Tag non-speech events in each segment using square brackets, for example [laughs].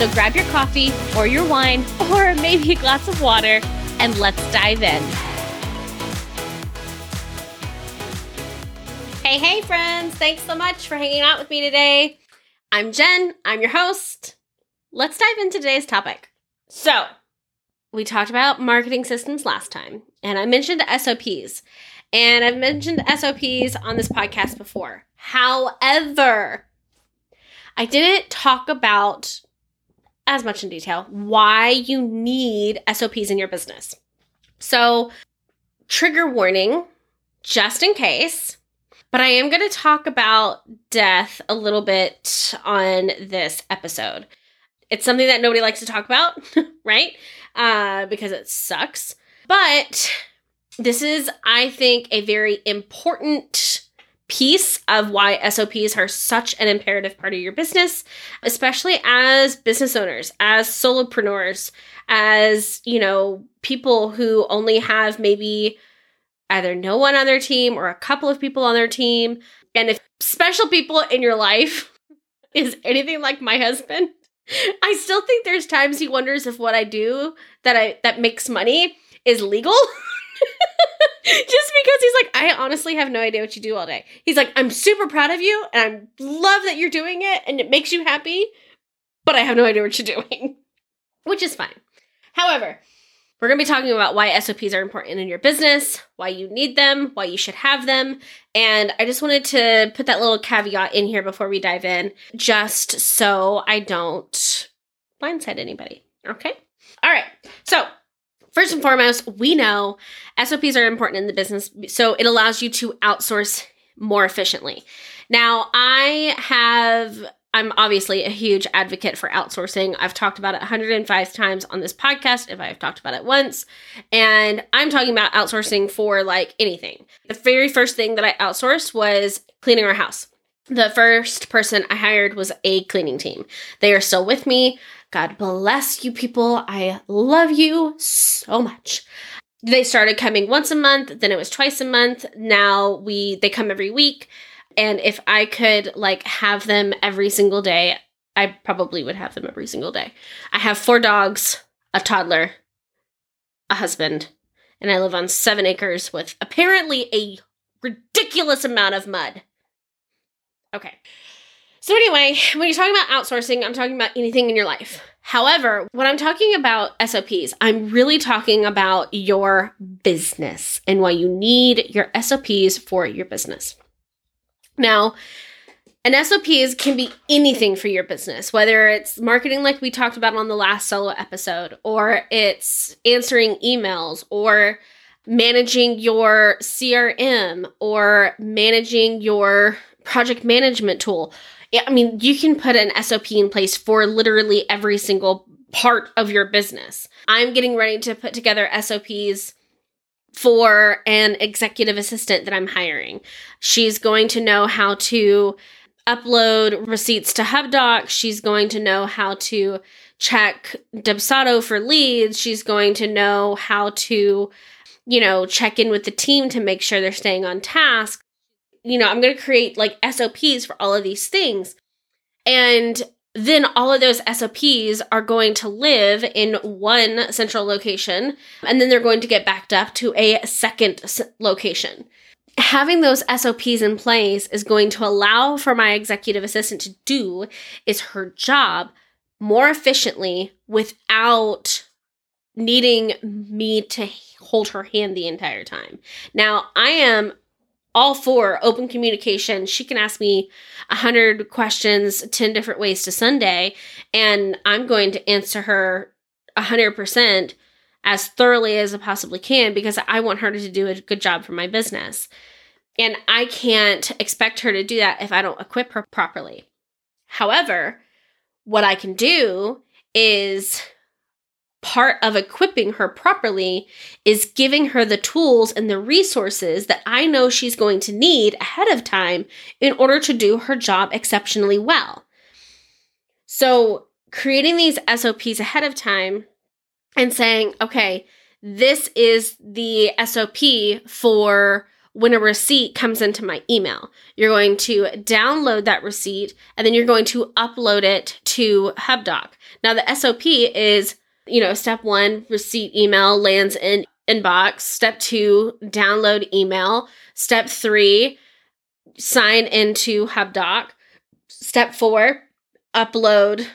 So grab your coffee or your wine [laughs] or maybe a glass of water and let's dive in. Hey, hey, friends. Thanks so much for hanging out with me today. I'm Jen, I'm your host. Let's dive into today's topic. So, we talked about marketing systems last time, and I mentioned SOPs. And I've mentioned SOPs on this podcast before. However, I didn't talk about as much in detail why you need SOPs in your business. So, trigger warning, just in case, but I am going to talk about death a little bit on this episode. It's something that nobody likes to talk about, [laughs] right? Uh, because it sucks. But this is, I think, a very important piece of why SOPs are such an imperative part of your business, especially as business owners, as solopreneurs, as, you know, people who only have maybe either no one on their team or a couple of people on their team. And if special people in your life [laughs] is anything like my husband, [laughs] I still think there's times he wonders if what I do that I that makes money is legal. [laughs] Just because he's like, I honestly have no idea what you do all day. He's like, I'm super proud of you and I love that you're doing it and it makes you happy, but I have no idea what you're doing, [laughs] which is fine. However, we're going to be talking about why SOPs are important in your business, why you need them, why you should have them. And I just wanted to put that little caveat in here before we dive in, just so I don't blindside anybody. Okay? All right. So, First and foremost, we know SOPs are important in the business, so it allows you to outsource more efficiently. Now, I have I'm obviously a huge advocate for outsourcing. I've talked about it 105 times on this podcast if I've talked about it once. And I'm talking about outsourcing for like anything. The very first thing that I outsourced was cleaning our house. The first person I hired was a cleaning team. They are still with me. God bless you people. I love you so much. They started coming once a month, then it was twice a month. Now we they come every week. And if I could like have them every single day, I probably would have them every single day. I have four dogs, a toddler, a husband, and I live on seven acres with apparently a ridiculous amount of mud. Okay. So, anyway, when you're talking about outsourcing, I'm talking about anything in your life. However, when I'm talking about SOPs, I'm really talking about your business and why you need your SOPs for your business. Now, an SOPs can be anything for your business, whether it's marketing like we talked about on the last solo episode, or it's answering emails, or managing your CRM, or managing your project management tool I mean, you can put an SOP in place for literally every single part of your business. I'm getting ready to put together SOPs for an executive assistant that I'm hiring. She's going to know how to upload receipts to HubDoc. She's going to know how to check Dubsado for leads. She's going to know how to, you know, check in with the team to make sure they're staying on task you know, I'm going to create like SOPs for all of these things. And then all of those SOPs are going to live in one central location, and then they're going to get backed up to a second location. Having those SOPs in place is going to allow for my executive assistant to do is her job more efficiently without needing me to hold her hand the entire time. Now, I am all for open communication. She can ask me a hundred questions, 10 different ways to Sunday, and I'm going to answer her a hundred percent as thoroughly as I possibly can because I want her to do a good job for my business. And I can't expect her to do that if I don't equip her properly. However, what I can do is part of equipping her properly is giving her the tools and the resources that I know she's going to need ahead of time in order to do her job exceptionally well. So, creating these SOPs ahead of time and saying, okay, this is the SOP for when a receipt comes into my email. You're going to download that receipt and then you're going to upload it to HubDoc. Now, the SOP is you know, step one, receipt email lands in inbox. Step two, download email. Step three, sign into HubDoc. Step four, upload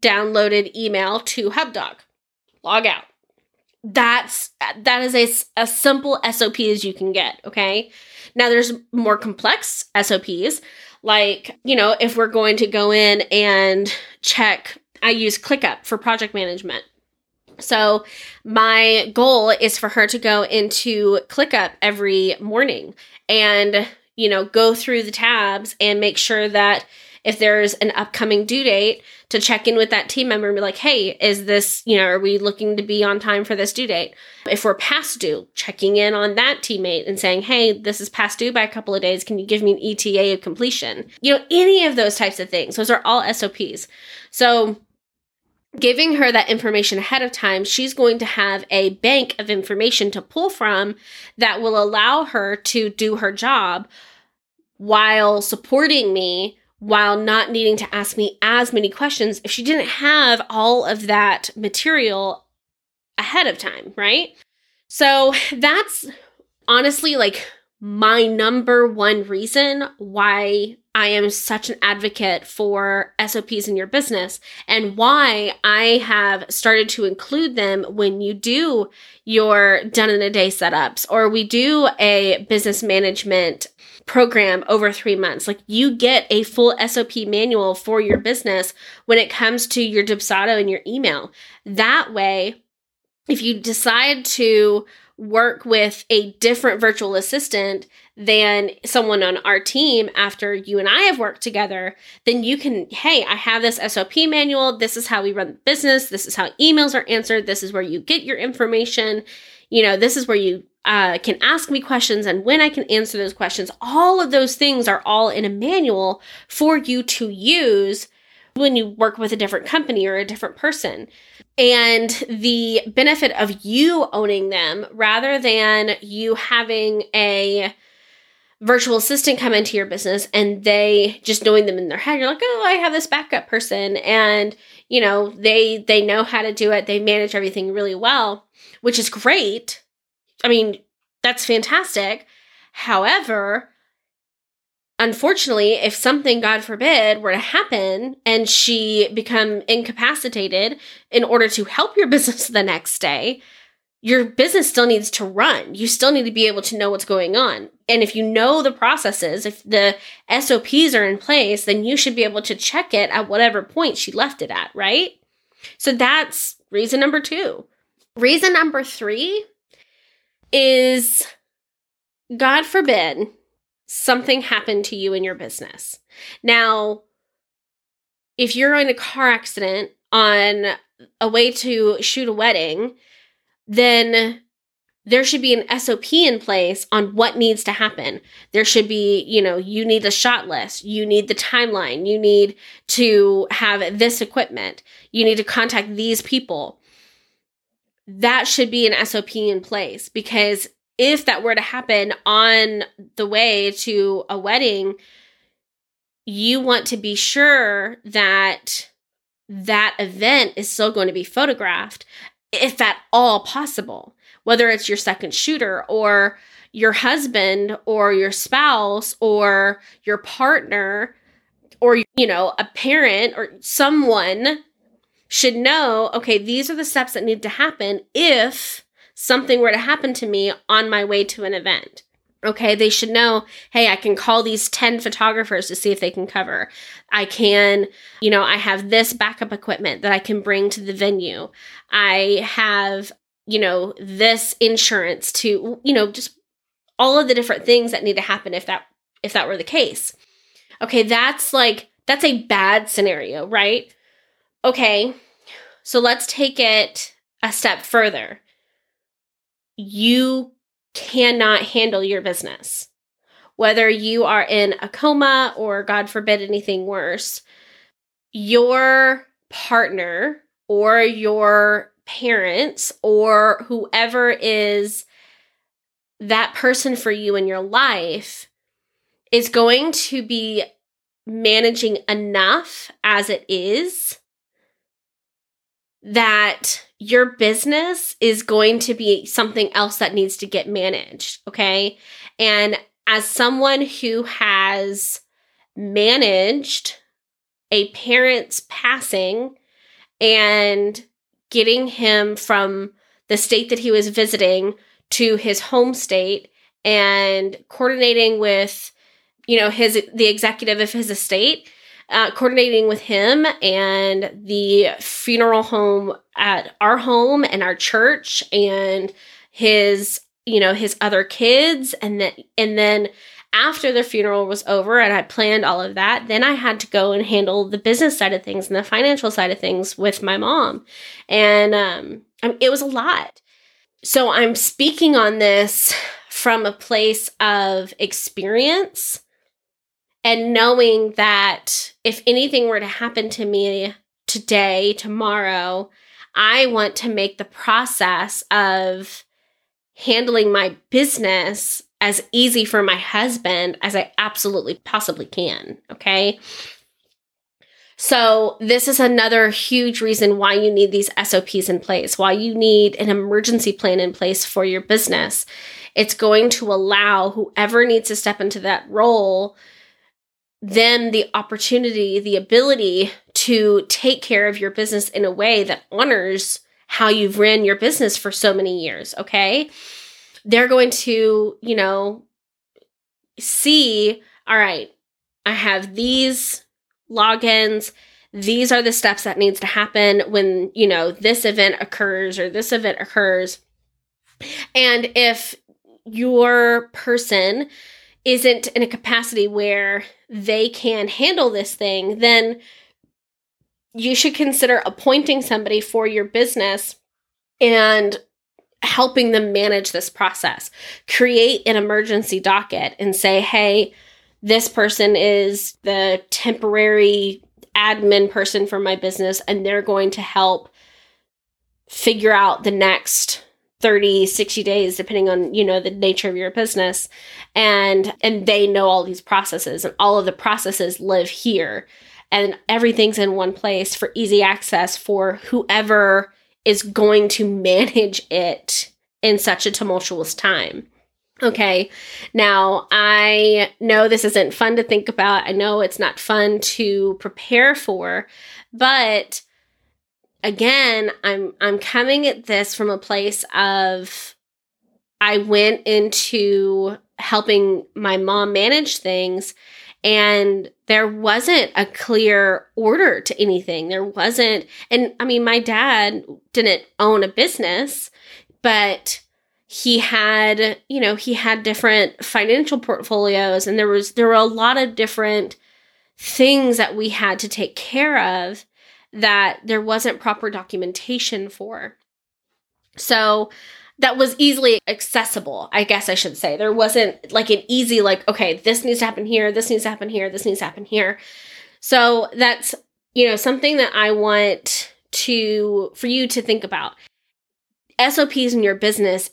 downloaded email to HubDoc. Log out. That's that is a, a simple SOP as you can get, okay? Now there's more complex SOPs like, you know, if we're going to go in and check I use ClickUp for project management. So my goal is for her to go into ClickUp every morning and, you know, go through the tabs and make sure that if there's an upcoming due date to check in with that team member and be like, hey, is this, you know, are we looking to be on time for this due date? If we're past due, checking in on that teammate and saying, hey, this is past due by a couple of days. Can you give me an ETA of completion? You know, any of those types of things. Those are all SOPs. So giving her that information ahead of time, she's going to have a bank of information to pull from that will allow her to do her job while supporting me while not needing to ask me as many questions if she didn't have all of that material ahead of time, right? So that's honestly like my number one reason why I am such an advocate for SOPs in your business and why I have started to include them when you do your done in a day setups or we do a business management program over three months. Like you get a full SOP manual for your business when it comes to your Dubsado and your email. That way, if you decide to work with a different virtual assistant than someone on our team after you and I have worked together, then you can, hey, I have this SOP manual. This is how we run the business. This is how emails are answered. This is where you get your information. You know, this is where you uh, can ask me questions and when I can answer those questions. All of those things are all in a manual for you to use when you work with a different company or a different person. And the benefit of you owning them rather than you having a virtual assistant come into your business and they just knowing them in their head you're like oh i have this backup person. And you know they they know how to do it. They manage everything really well which is great. I mean that's fantastic. However unfortunately, if something, God forbid, were to happen and she become incapacitated in order to help your [laughs] business the next day, your business still needs to run. You still need to be able to know what's going on. And if you know the processes, if the SOPs are in place, then you should be able to check it at whatever point she left it at, right? So that's reason number two. Reason number three is God forbid something happened to you in your business. Now, if you're in a car accident on a way to shoot a wedding, then there should be an SOP in place on what needs to happen. There should be, you know, you need a shot list, you need the timeline, you need to have this equipment, you need to contact these people. That should be an SOP in place because if that were to happen on the way to a wedding, you want to be sure that that event is still going to be photographed, if at all possible, whether it's your second shooter or your husband or your spouse or your partner or, you know, a parent or someone should know okay, these are the steps that need to happen if something were to happen to me on my way to an event. Okay, they should know, hey, I can call these 10 photographers to see if they can cover. I can, you know, I have this backup equipment that I can bring to the venue. I have, you know, this insurance to, you know, just all of the different things that need to happen if that if that were the case. Okay, that's like that's a bad scenario, right? Okay. So let's take it a step further. You cannot handle your business. Whether you are in a coma or, God forbid, anything worse, your partner or your parents or whoever is that person for you in your life is going to be managing enough as it is that your business is going to be something else that needs to get managed. Okay. And as someone who has managed a parent's passing and getting him from the state that he was visiting to his home state and coordinating with you know his the executive of his estate uh, coordinating with him and the funeral home at our home and our church and his you know his other kids and then and then after the funeral was over and I planned all of that, then I had to go and handle the business side of things and the financial side of things with my mom. And um, it was a lot. So I'm speaking on this from a place of experience and knowing that if anything were to happen to me today, tomorrow, I want to make the process of handling my business as easy for my husband as I absolutely possibly can. Okay. So, this is another huge reason why you need these SOPs in place, why you need an emergency plan in place for your business. It's going to allow whoever needs to step into that role then the opportunity, the ability to take care of your business in a way that honors how you've ran your business for so many years. Okay they're going to, you know, see, all right, I have these logins. These are the steps that needs to happen when, you know, this event occurs or this event occurs. And if your person isn't in a capacity where they can handle this thing, then you should consider appointing somebody for your business and helping them manage this process. Create an emergency docket and say, hey, this person is the temporary admin person for my business, and they're going to help figure out the next 30 60 days depending on you know the nature of your business and and they know all these processes and all of the processes live here and everything's in one place for easy access for whoever is going to manage it in such a tumultuous time. Okay, now I know this isn't fun to think about. I know it's not fun to prepare for, but again, I'm I'm coming at this from a place of I went into helping my mom manage things and there wasn't a clear order to anything. There wasn't, and I mean, my dad didn't own a business, but he had, you know, he had different financial portfolios, and there was there were a lot of different things that we had to take care of that there wasn't proper documentation for. So that was easily accessible, I guess I should say. There wasn't like an easy, like, okay, this needs to happen here, this needs to happen here, this needs to happen here. So that's, you know, something that I want to, for you to think about. SOPs in your business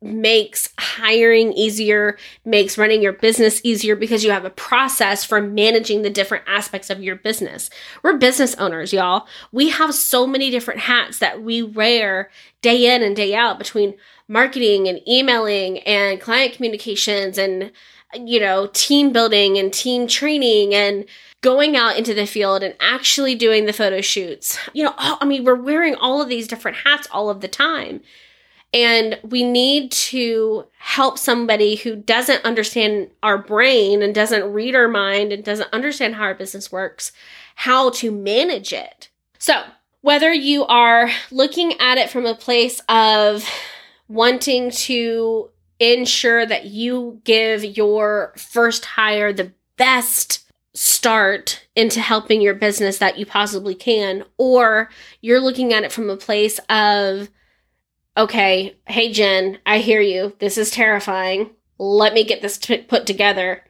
makes hiring easier, makes running your business easier because you have a process for managing the different aspects of your business. We're business owners, y'all. We have so many different hats that we wear day in and day out between marketing and emailing and client communications and you know, team building and team training and going out into the field and actually doing the photo shoots. You know, I mean, we're wearing all of these different hats all of the time. And we need to help somebody who doesn't understand our brain and doesn't read our mind and doesn't understand how our business works, how to manage it. So, whether you are looking at it from a place of wanting to ensure that you give your first hire the best start into helping your business that you possibly can, or you're looking at it from a place of, okay, hey, Jen, I hear you. This is terrifying. Let me get this t- put together.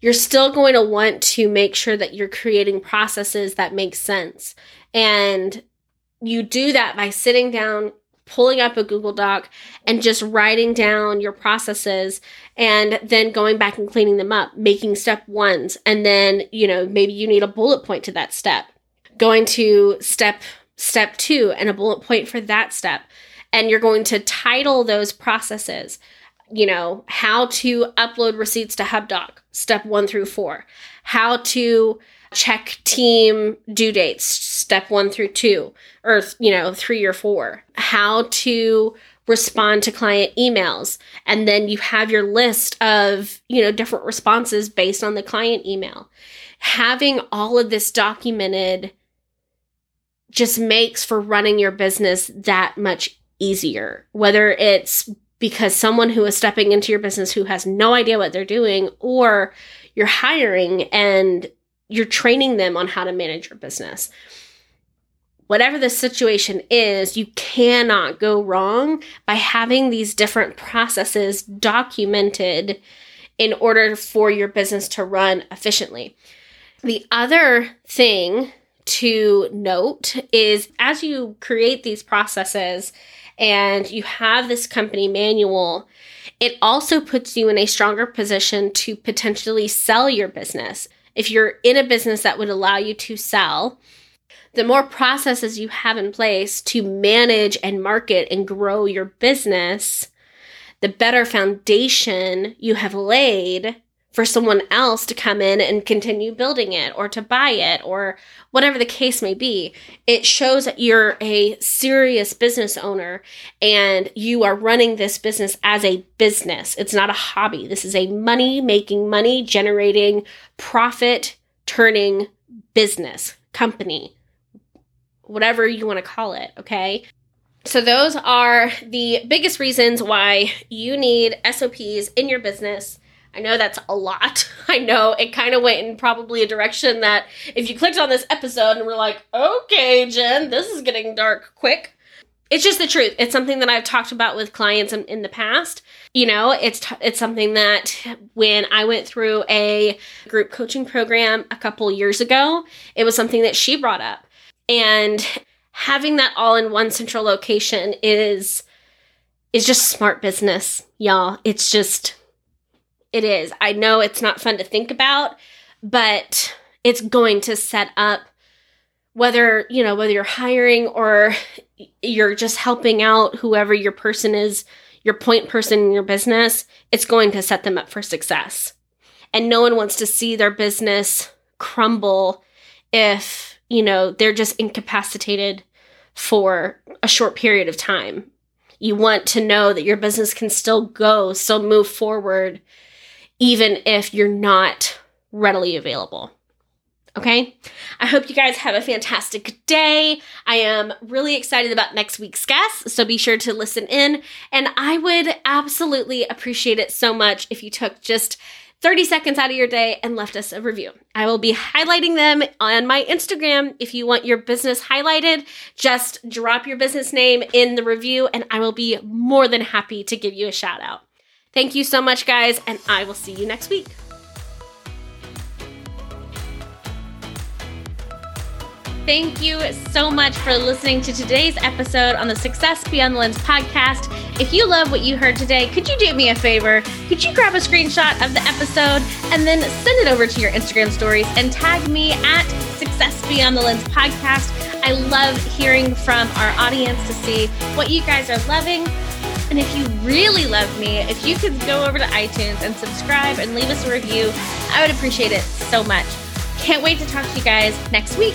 You're still going to want to make sure that you're creating processes that make sense. And you do that by sitting down, pulling up a Google Doc and just writing down your processes and then going back and cleaning them up, making step ones. And then, you know, maybe you need a bullet point to that step. Going to step step 2 and a bullet point for that step. And you're going to title those processes. You know, how to upload receipts to HubDoc, step 1 through 4. How to check team due dates, step one through two, or, you know, three or four. How to respond to client emails. And then you have your list of, you know, different responses based on the client email. Having all of this documented just makes for running your business that much easier. Whether it's because someone who is stepping into your business who has no idea what they're doing, or you're hiring and you're training them on how to manage your business. Whatever the situation is, you cannot go wrong by having these different processes documented in order for your business to run efficiently. The other thing to note is as you create these processes and you have this company manual, it also puts you in a stronger position to potentially sell your business. If you're in a business that would allow you to sell, the more processes you have in place to manage and market and grow your business, the better foundation you have laid for someone else to come in and continue building it or to buy it or whatever the case may be. It shows that you're a serious business owner and you are running this business as a business. It's not a hobby. This is a money making, money generating, profit turning business, company, whatever you want to call it. Okay. So, those are the biggest reasons why you need SOPs in your business I know that's a lot. [laughs] I know it kind of went in probably a direction that if you clicked on this episode and were like, okay, Jen, this is getting dark quick. It's just the truth. It's something that I've talked about with clients in, in the past. You know, it's t- it's something that when I went through a group coaching program a couple years ago, it was something that she brought up. And having that all in one central location is is just smart business, y'all. It's just it is. I know it's not fun to think about, but it's going to set up whether, you know, whether you're hiring or you're just helping out whoever your person is, your point person in your business, it's going to set them up for success. And no one wants to see their business crumble if, you know, they're just incapacitated for a short period of time. You want to know that your business can still go, still move forward, even if you're not readily available. Okay. I hope you guys have a fantastic day. I am really excited about next week's guest, so be sure to listen in. And I would absolutely appreciate it so much if you took just 30 seconds out of your day and left us a review. I will be highlighting them on my Instagram. If you want your business highlighted, just drop your business name in the review and I will be more than happy to give you a shout out. Thank you so much, guys, and I will see you next week. Thank you so much for listening to today's episode on the Success Beyond the Lens podcast. If you love what you heard today, could you do me a favor? Could you grab a screenshot of the episode and then send it over to your Instagram stories and tag me at Success Beyond the Lens podcast? I love hearing from our audience to see what you guys are loving and if you really love me, if you could go over to iTunes and subscribe and leave us a review, I would appreciate it so much. Can't wait to talk to you guys next week.